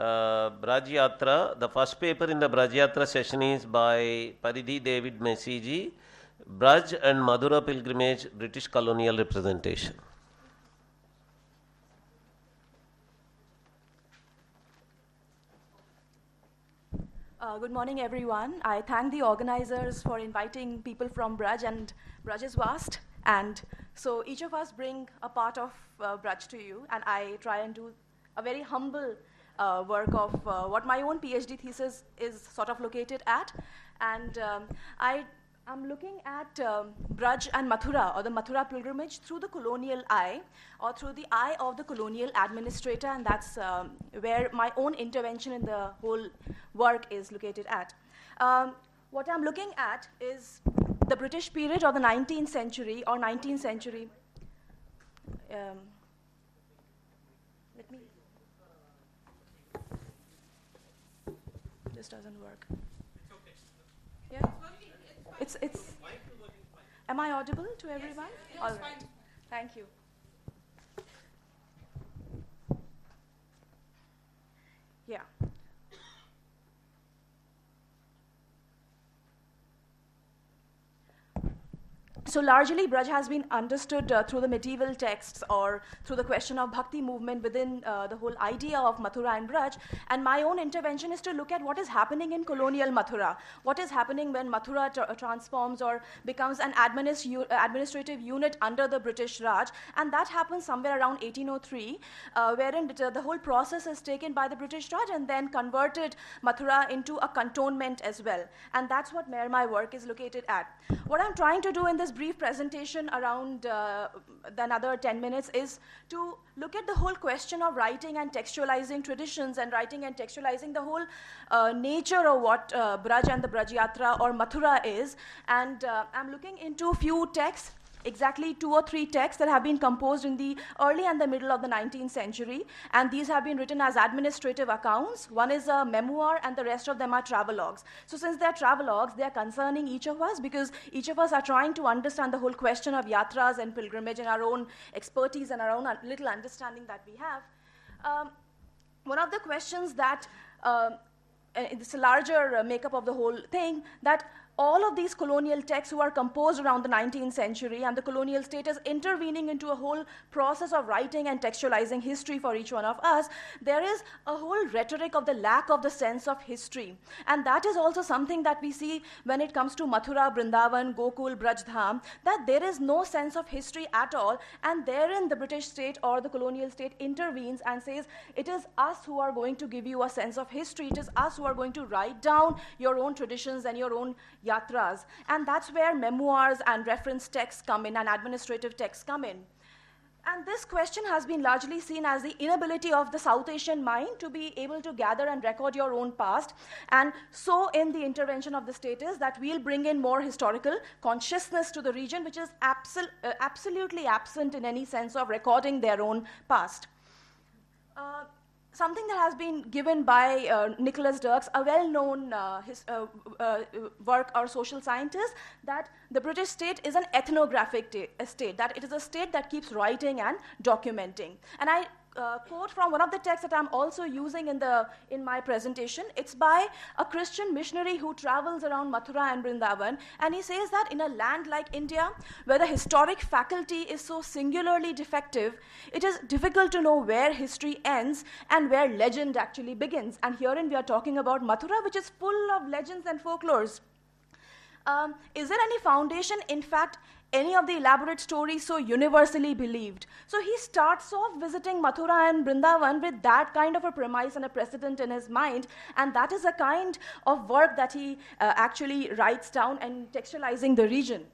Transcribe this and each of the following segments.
uh, Braj Yatra. The first paper in the Braj Yatra session is by Paridhi David Mesiji, Braj and Mathura Pilgrimage, British Colonial Representation. Uh, good morning, everyone. I thank the organizers for inviting people from Braj, and Braj is vast. And so each of us bring a part of uh, Braj to you, and I try and do a very humble uh, work of uh, what my own PhD thesis is sort of located at. And um, I I'm looking at um, Braj and Mathura, or the Mathura pilgrimage, through the colonial eye, or through the eye of the colonial administrator, and that's um, where my own intervention in the whole work is located at. Um, what I'm looking at is the British period, or the 19th century, or 19th century. Um, let me. This doesn't work. Yeah. It's it's. Am I audible to everyone? All right. Thank you. Yeah. So largely, Braj has been understood uh, through the medieval texts or through the question of bhakti movement within uh, the whole idea of Mathura and Braj. And my own intervention is to look at what is happening in colonial Mathura. What is happening when Mathura tra- transforms or becomes an administ- u- administrative unit under the British Raj. And that happens somewhere around 1803, uh, wherein uh, the whole process is taken by the British Raj and then converted Mathura into a cantonment as well. And that's what my work is located at. What I'm trying to do in this brief presentation around uh, the another 10 minutes is to look at the whole question of writing and textualizing traditions and writing and textualizing the whole uh, nature of what uh, Braj and the Braj Yatra or Mathura is. And uh, I'm looking into a few texts exactly two or three texts that have been composed in the early and the middle of the 19th century. And these have been written as administrative accounts. One is a memoir and the rest of them are travelogues. So since they're travelogues they're concerning each of us because each of us are trying to understand the whole question of yatras and pilgrimage and our own expertise and our own little understanding that we have. Um, one of the questions that uh, it's a larger uh, makeup of the whole thing that all of these colonial texts who are composed around the 19th century and the colonial state is intervening into a whole process of writing and textualizing history for each one of us, there is a whole rhetoric of the lack of the sense of history. And that is also something that we see when it comes to Mathura, Brindavan, Gokul, Brajdham, that there is no sense of history at all. And therein the British state or the colonial state intervenes and says, it is us who are going to give you a sense of history. It is us who are going to write down your own traditions and your own yatras. And that's where memoirs and reference texts come in and administrative texts come in. And this question has been largely seen as the inability of the South Asian mind to be able to gather and record your own past. And so, in the intervention of the state, is that we'll bring in more historical consciousness to the region, which is absol- uh, absolutely absent in any sense of recording their own past. Uh, something that has been given by uh, Nicholas Dirks, a well-known uh, uh, uh work or social scientist, that the British state is an ethnographic ta- state, that it is a state that keeps writing and documenting. And I uh, quote from one of the texts that I'm also using in, the, in my presentation. It's by a Christian missionary who travels around Mathura and Vrindavan, and he says that in a land like India, where the historic faculty is so singularly defective, it is difficult to know where history ends and where legend actually begins. And herein we are talking about Mathura, which is full of legends and folklores. Um, is there any foundation, in fact, any of the elaborate stories so universally believed. So he starts off visiting Mathura and Brindavan with that kind of a premise and a precedent in his mind, and that is a kind of work that he uh, actually writes down and textualizing the region.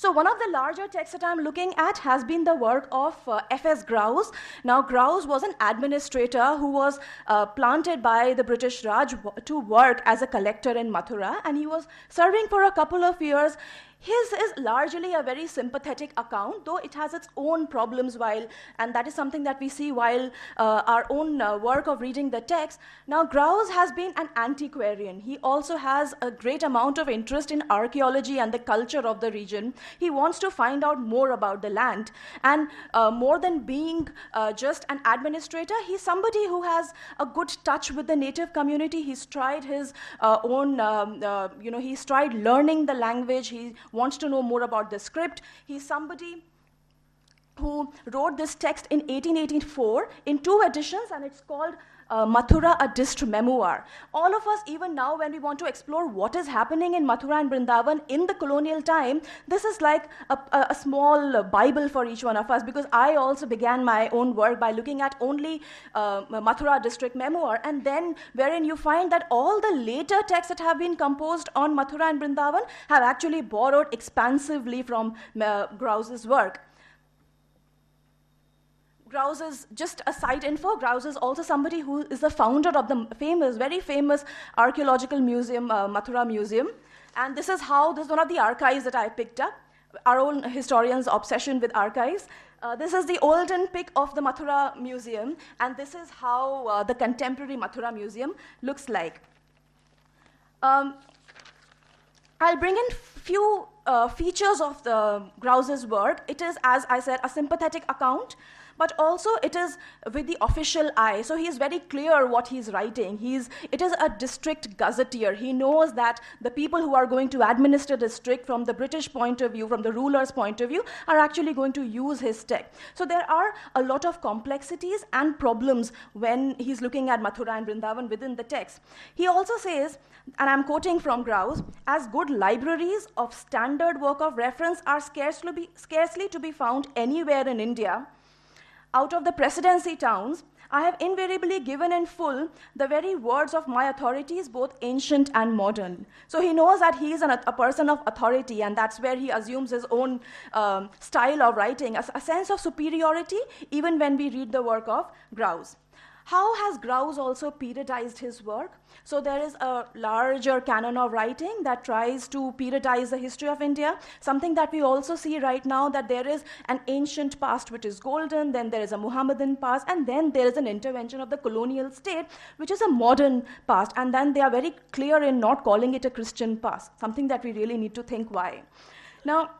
So one of the larger texts that I'm looking at has been the work of uh, F.S. Growse. Now, Growse was an administrator who was uh, planted by the British Raj to work as a collector in Mathura, and he was serving for a couple of years His is largely a very sympathetic account, though it has its own problems. While, and that is something that we see while uh, our own uh, work of reading the text. Now, Growse has been an antiquarian. He also has a great amount of interest in archaeology and the culture of the region. He wants to find out more about the land, and uh, more than being uh, just an administrator, he's somebody who has a good touch with the native community. He's tried his uh, own, um, uh, you know, he's tried learning the language. He wants to know more about the script. He's somebody who wrote this text in 1884 in two editions, and it's called uh, Mathura, a Dist Memoir. All of us, even now, when we want to explore what is happening in Mathura and Vrindavan in the colonial time, this is like a, a, a small Bible for each one of us because I also began my own work by looking at only uh, Mathura district memoir, and then wherein you find that all the later texts that have been composed on Mathura and Vrindavan have actually borrowed expansively from uh, work. Growse is just a side info. Growse is also somebody who is the founder of the famous, very famous archaeological museum, uh, Mathura Museum. And this is how, this is one of the archives that I picked up. Our own historian's obsession with archives. Uh, this is the olden pic of the Mathura Museum, and this is how uh, the contemporary Mathura Museum looks like. Um, I'll bring in few uh, features of the Growse's work. It is, as I said, a sympathetic account but also it is with the official eye. So he is very clear what he's writing. He's, it is a district gazetteer. He knows that the people who are going to administer the district from the British point of view, from the ruler's point of view, are actually going to use his text. So there are a lot of complexities and problems when he's looking at Mathura and Vrindavan within the text. He also says, and I'm quoting from Growse, as good libraries of standard work of reference are scarcely, be, scarcely to be found anywhere in India out of the presidency towns, I have invariably given in full the very words of my authorities, both ancient and modern. So he knows that he is an, a person of authority, and that's where he assumes his own um, style of writing, a, a sense of superiority, even when we read the work of Growse. How has Growse also periodized his work? So there is a larger canon of writing that tries to periodize the history of India. Something that we also see right now that there is an ancient past which is golden, then there is a Muhammadan past, and then there is an intervention of the colonial state, which is a modern past. And then they are very clear in not calling it a Christian past, something that we really need to think why. Now,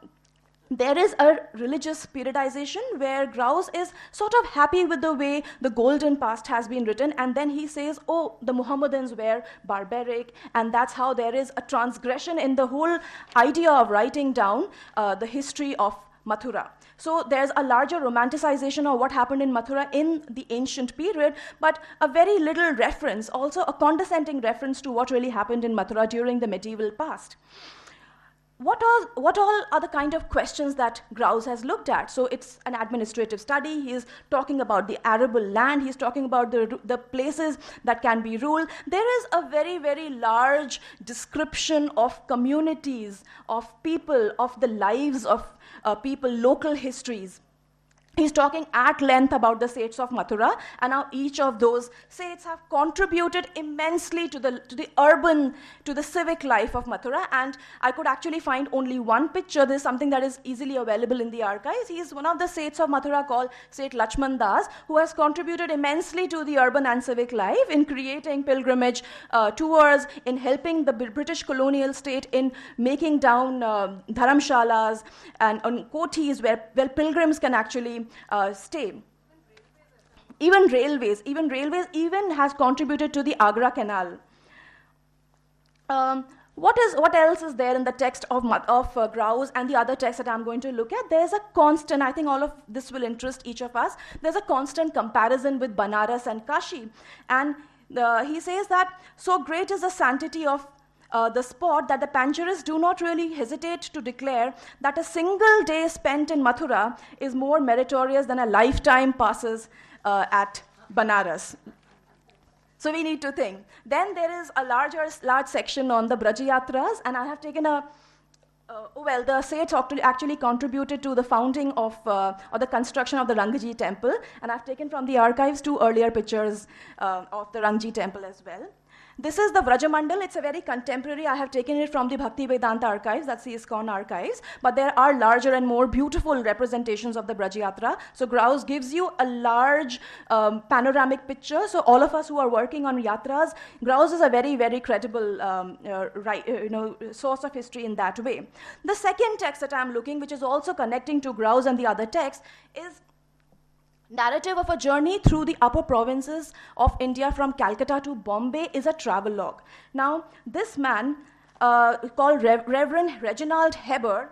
there is a religious periodization where Growse is sort of happy with the way the golden past has been written, and then he says, Oh, the Muhammadans were barbaric, and that's how there is a transgression in the whole idea of writing down uh, the history of Mathura. So there's a larger romanticization of what happened in Mathura in the ancient period, but a very little reference, also a condescending reference to what really happened in Mathura during the medieval past what all, what all are the kind of questions that Growse has looked at? So it's an administrative study. He's talking about the arable land. He's talking about the, the places that can be ruled. There is a very, very large description of communities, of people, of the lives of uh, people, local histories. He's talking at length about the Seths of Mathura, and now each of those Seths have contributed immensely to the, to the urban, to the civic life of Mathura. And I could actually find only one picture. This is something that is easily available in the archives. He is one of the Seths of Mathura called Seth Lachman Das, who has contributed immensely to the urban and civic life in creating pilgrimage uh, tours, in helping the British colonial state in making down uh, dharamshalas and on kothis where, where pilgrims can actually uh, stay. Even railways, even railways, even has contributed to the Agra Canal. Um, what is what else is there in the text of of uh, Growse and the other texts that I'm going to look at? There's a constant. I think all of this will interest each of us. There's a constant comparison with Banaras and Kashi, and the, he says that so great is the sanctity of uh, the spot that the Panjarists do not really hesitate to declare that a single day spent in Mathura is more meritorious than a lifetime passes uh, at Banaras. So we need to think. Then there is a larger, large section on the Brajayatras, and I have taken a uh, well, the Seths actually contributed to the founding of, uh, or the construction of the Rangji temple, and I've taken from the archives two earlier pictures uh, of the Rangji temple as well. This is the Vrajamandal. It's a very contemporary. I have taken it from the Bhakti Vedanta archives, that's the ISKCON archives. But there are larger and more beautiful representations of the Braj Yatra. So Growse gives you a large um, panoramic picture. So all of us who are working on yatras, Growse is a very, very credible um, uh, right, uh, you know, source of history in that way. The second text that I'm looking, which is also connecting to Growse and the other texts, is narrative of a journey through the upper provinces of India from Calcutta to Bombay is a travelogue. Now, this man, uh, called Rev- Reverend Reginald Heber,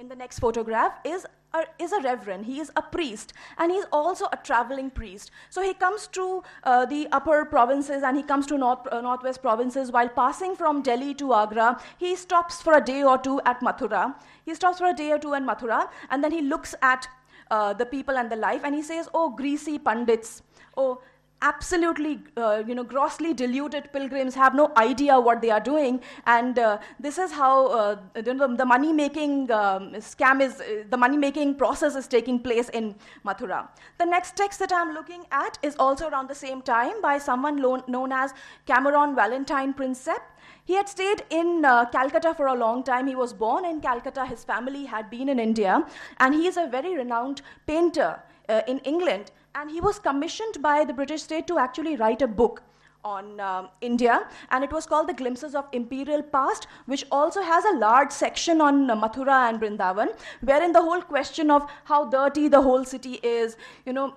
in the next photograph, is a, is a reverend. He is a priest, and he's also a traveling priest. So he comes to uh, the upper provinces and he comes to north, uh, northwest provinces. While passing from Delhi to Agra, he stops for a day or two at Mathura. He stops for a day or two in Mathura, and then he looks at uh, the people and the life, and he says, "Oh, greasy pandits! Oh." absolutely uh, you know grossly deluded pilgrims have no idea what they are doing and uh, this is how uh, the, the money making um, scam is uh, the money making process is taking place in mathura the next text that i'm looking at is also around the same time by someone lo- known as cameron valentine prinsep he had stayed in uh, Calcutta for a long time. He was born in Calcutta. His family had been in India. And he is a very renowned painter uh, in England. And he was commissioned by the British state to actually write a book on um, India, and it was called The Glimpses of Imperial Past, which also has a large section on uh, Mathura and Vrindavan, wherein the whole question of how dirty the whole city is, you know,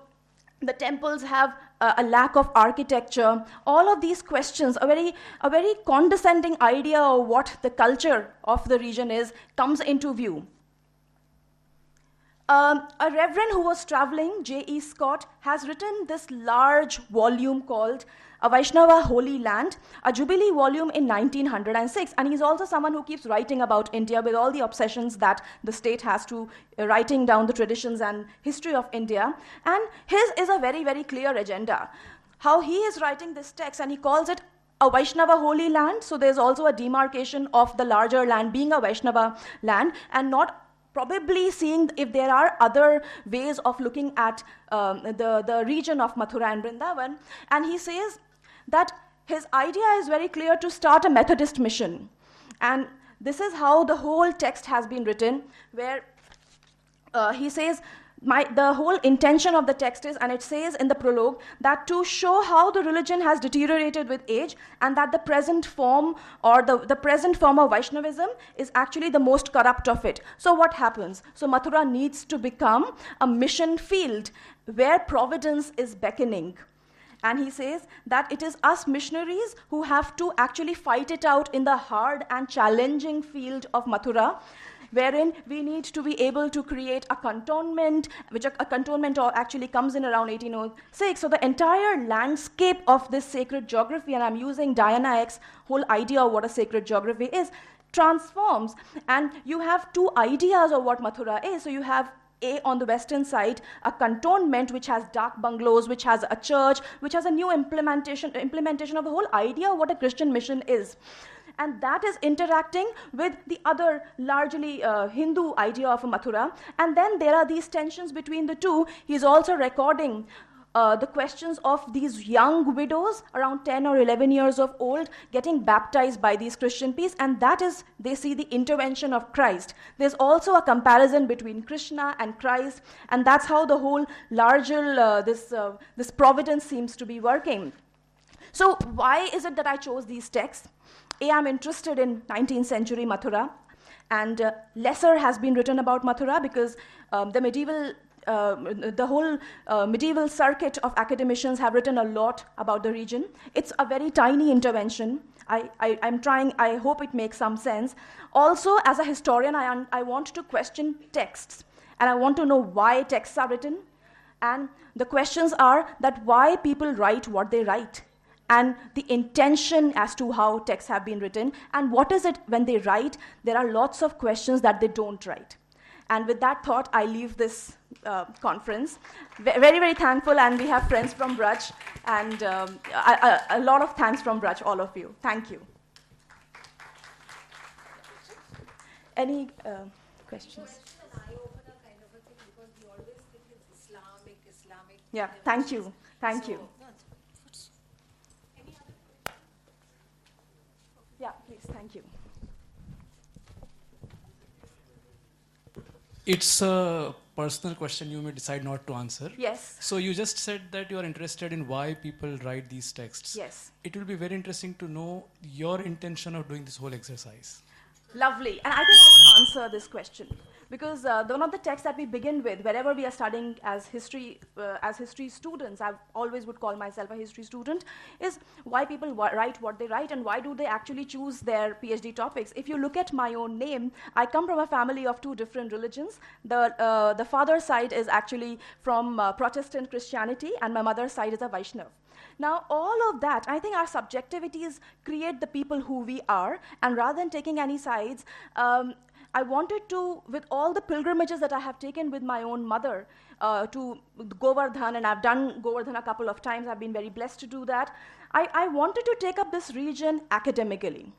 the temples have uh, a lack of architecture. All of these questions a very a very condescending idea of what the culture of the region is comes into view um, a reverend who was traveling, J.E. Scott, has written this large volume called A Vaishnava Holy Land, a Jubilee volume in 1906. And he's also someone who keeps writing about India with all the obsessions that the state has to uh, writing down the traditions and history of India. And his is a very, very clear agenda. How he is writing this text, and he calls it a Vaishnava holy land. So there's also a demarcation of the larger land being a Vaishnava land and not probably seeing if there are other ways of looking at um, the, the region of Mathura and Vrindavan. And he says that his idea is very clear to start a Methodist mission. And this is how the whole text has been written, where uh, he says, my, the whole intention of the text is, and it says in the prologue, that to show how the religion has deteriorated with age and that the present form or the, the present form of Vaishnavism is actually the most corrupt of it. So, what happens? So, Mathura needs to become a mission field where providence is beckoning. And he says that it is us missionaries who have to actually fight it out in the hard and challenging field of Mathura wherein we need to be able to create a cantonment, which a, a cantonment actually comes in around 1806. So the entire landscape of this sacred geography, and I'm using Diana whole idea of what a sacred geography is, transforms. And you have two ideas of what Mathura is. So you have a on the western side a cantonment which has dak bungalows which has a church which has a new implementation implementation of the whole idea of what a christian mission is and that is interacting with the other largely uh, Hindu idea of Mathura. And then there are these tensions between the two. He's also recording uh, the questions of these young widows around 10 or 11 years of old getting baptized by these christian priests and that is they see the intervention of christ. There's also a comparison between krishna and christ. And that's how the whole larger uh, this uh, this providence seems to be working. So why is it that i chose these texts a, I'm interested in 19th century Mathura, and uh, lesser has been written about Mathura because um, the medieval uh, the whole uh, medieval circuit of academicians have written a lot about the region. It's a very tiny intervention. I, I, am trying, I hope it makes some sense. Also, as a historian, I, I want to question texts and I want to know why texts are written. And the questions are that why people write what they write and the intention as to how texts have been written. And what is it when they write? There are lots of questions that they don't write. And with that thought i leave this uh, conference. Very very thankful. And we have friends from braj. And um, a, a, lot of thanks from braj all of you. Thank you. Any uh, questions? Yeah. Thank you. Thank you thank you. It's a personal question you may decide not to answer. Yes. So you just said that you are interested in why people write these texts. Yes. It will be very interesting to know your intention of doing this whole exercise. Lovely. And I think I would answer this question because uh, one of the texts that we begin with, wherever we are studying as history, uh, as history students, I always would call myself a history student, is why people write what they write and why do they actually choose their PhD topics. If you look at my own name, I come from a family of two different religions. The, uh, the father's side is actually from uh, Protestant Christianity, and my mother's side is a Vaishnav. Now, all of that, I think our subjectivities create the people who we are, and rather than taking any sides, um, I wanted to, with all the pilgrimages that I have taken with my own mother uh, to Govardhan, and I've done Govardhan a couple of times, I've been very blessed to do that. I, I wanted to take up this region academically.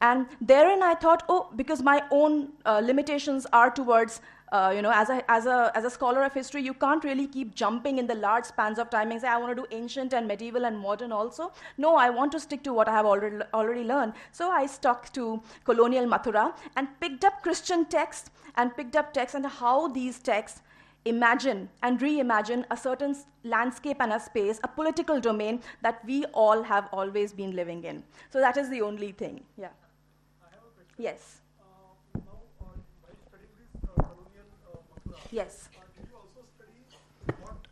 And therein I thought, oh, because my own uh, limitations are towards, uh, you know, as a, as, a, as a scholar of history, you can't really keep jumping in the large spans of time and say, I want to do ancient and medieval and modern also. No, I want to stick to what I have already, already learned. So I stuck to colonial Mathura and picked up Christian texts and picked up texts and how these texts imagine and reimagine a certain landscape and a space, a political domain that we all have always been living in. So that is the only thing. Yeah. Yes. Yes.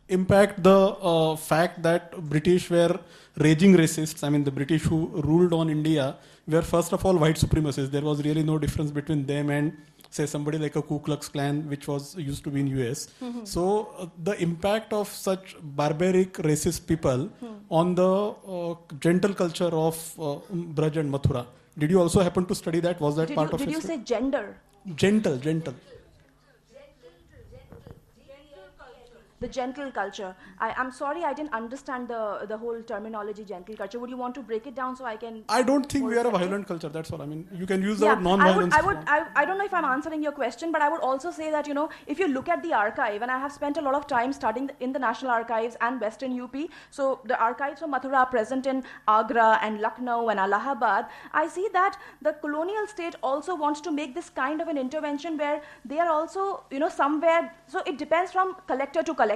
impact the uh, fact that British were raging racists. I mean, the British who ruled on India were first of all white supremacists. There was really no difference between them and say somebody like a Ku Klux Klan, which was used to be in US. So uh, the impact of such barbaric racist people on the uh, gentle culture of uh, Braj and Mathura. Did you also happen to study that? Was that Did part you, of did you history? say gender? gentle, gentle. The gentle culture. I, I'm sorry I didn't understand the, the whole terminology gentle culture. Would you want to break it down so I can I don't think we are a violent culture. That's all. I mean, you can use the Yeah, word I non-violence. would, I, would. I, I don't know if I'm answering your question, but I would also say that, you know, if you look at the archive, and I have spent a lot of time studying in the National Archives and Western UP, so the archives of Mathura are present in Agra and Lucknow and Allahabad, I see that the colonial state also wants to make this kind of an intervention where they are also, you know, somewhere, so it depends from collector to collector.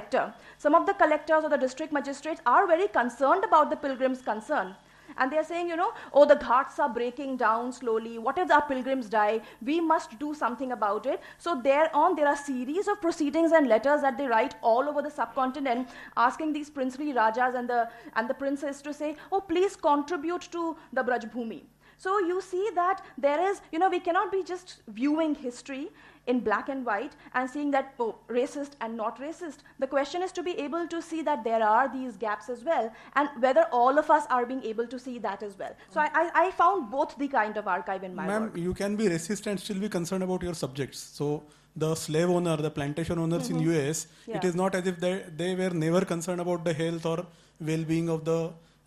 Some of the collectors or the district magistrates are very concerned about the pilgrims' concern. And they're saying, you know, oh, the ghats are breaking down slowly. What if our pilgrims die? We must do something about it. So thereon, there are series of proceedings and letters that they write all over the subcontinent, asking these princely rajas and the and the princes to say, oh, please contribute to the Braj Bhumi. So you see that there is, you know, we cannot be just viewing history in black and white and seeing that oh, racist and not racist. The question is to be able to see that there are these gaps as well, and whether all of us are being able to see that as well. So I, I, I found both the kind of archive in my Ma'am, work. you can be racist and still be concerned about your subjects. So the slave owner, the plantation owners in US, it Mm-hmm. Yeah. is not as if they, they were never concerned about the health or well-being of the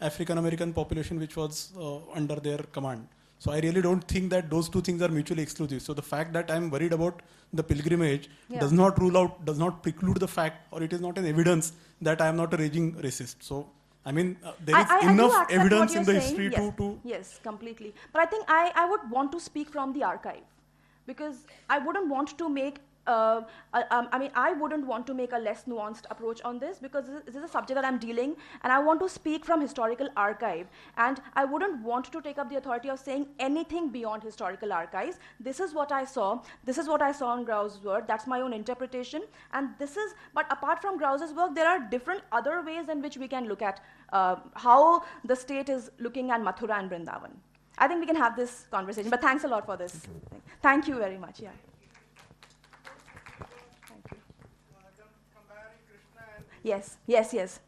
African American population which was uh, under their command. So I really don't think that those two things are mutually exclusive. So the fact that I'm worried about the pilgrimage Yeah. does not rule out, does not preclude the fact, or it is not an evidence that I am not a raging racist. So I mean, uh, there is I, I, I enough what evidence in the saying, history yes, to, to yes, completely. But I think I, I would want to speak from the archive because I wouldn't want to make. Uh, I, um, I mean, I wouldn't want to make a less nuanced approach on this because this is, this is a subject that I'm dealing, and I want to speak from historical archive, and I wouldn't want to take up the authority of saying anything beyond historical archives. This is what I saw. This is what I saw in Growse's work. That's my own interpretation, and this is. But apart from Growse's work, there are different other ways in which we can look at uh, how the state is looking at Mathura and Vrindavan. I think we can have this conversation. But thanks a lot for this. thing. Thank you very much. Yeah. Thank you. Yes, yes, yes.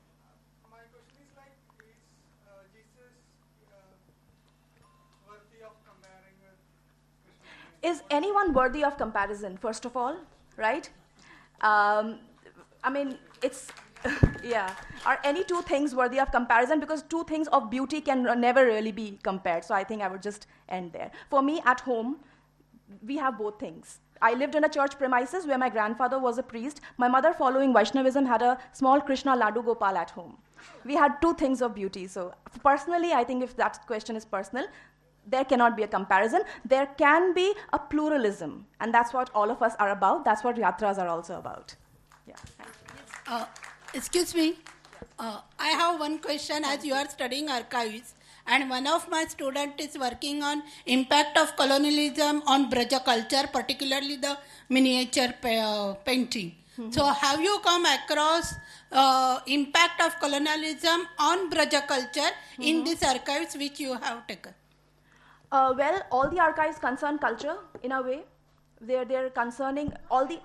My question is like, is uh, Jesus uh, worthy of comparing with Is anyone worthy of comparison, first of all, right? Um, I mean, it's, yeah. Are any two things worthy of comparison? Because two things of beauty can r- never really be compared. So I think I would just end there. For me, at home, we have both things. I lived in a church premises where my grandfather was a priest. My mother, following Vaishnavism, had a small Krishna Ladu Gopal at home. We had two things of beauty. So, personally, I think if that question is personal, there cannot be a comparison. There can be a pluralism, and that's what all of us are about. That's what yatras are also about. Yeah. Uh, excuse me. Uh, I have one question as you are studying archives and one of my student is working on impact of colonialism on Braja culture, particularly the miniature pa- uh, painting. So have you come across uh, impact of colonialism on Braja culture in these archives which you have taken? Uh, well, all the archives concern culture in a way. They're, they're concerning all the.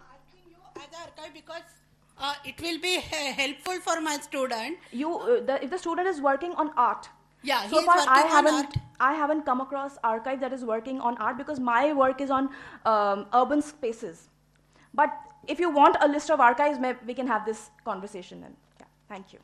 as archive because uh, it will be helpful for my student. You, uh, the, if the student is working on art, Yeah, so far I haven't. I haven't come across archive that is working on art because my work is on um, urban spaces. But if you want a list of archives, we can have this conversation then. Yeah, thank you.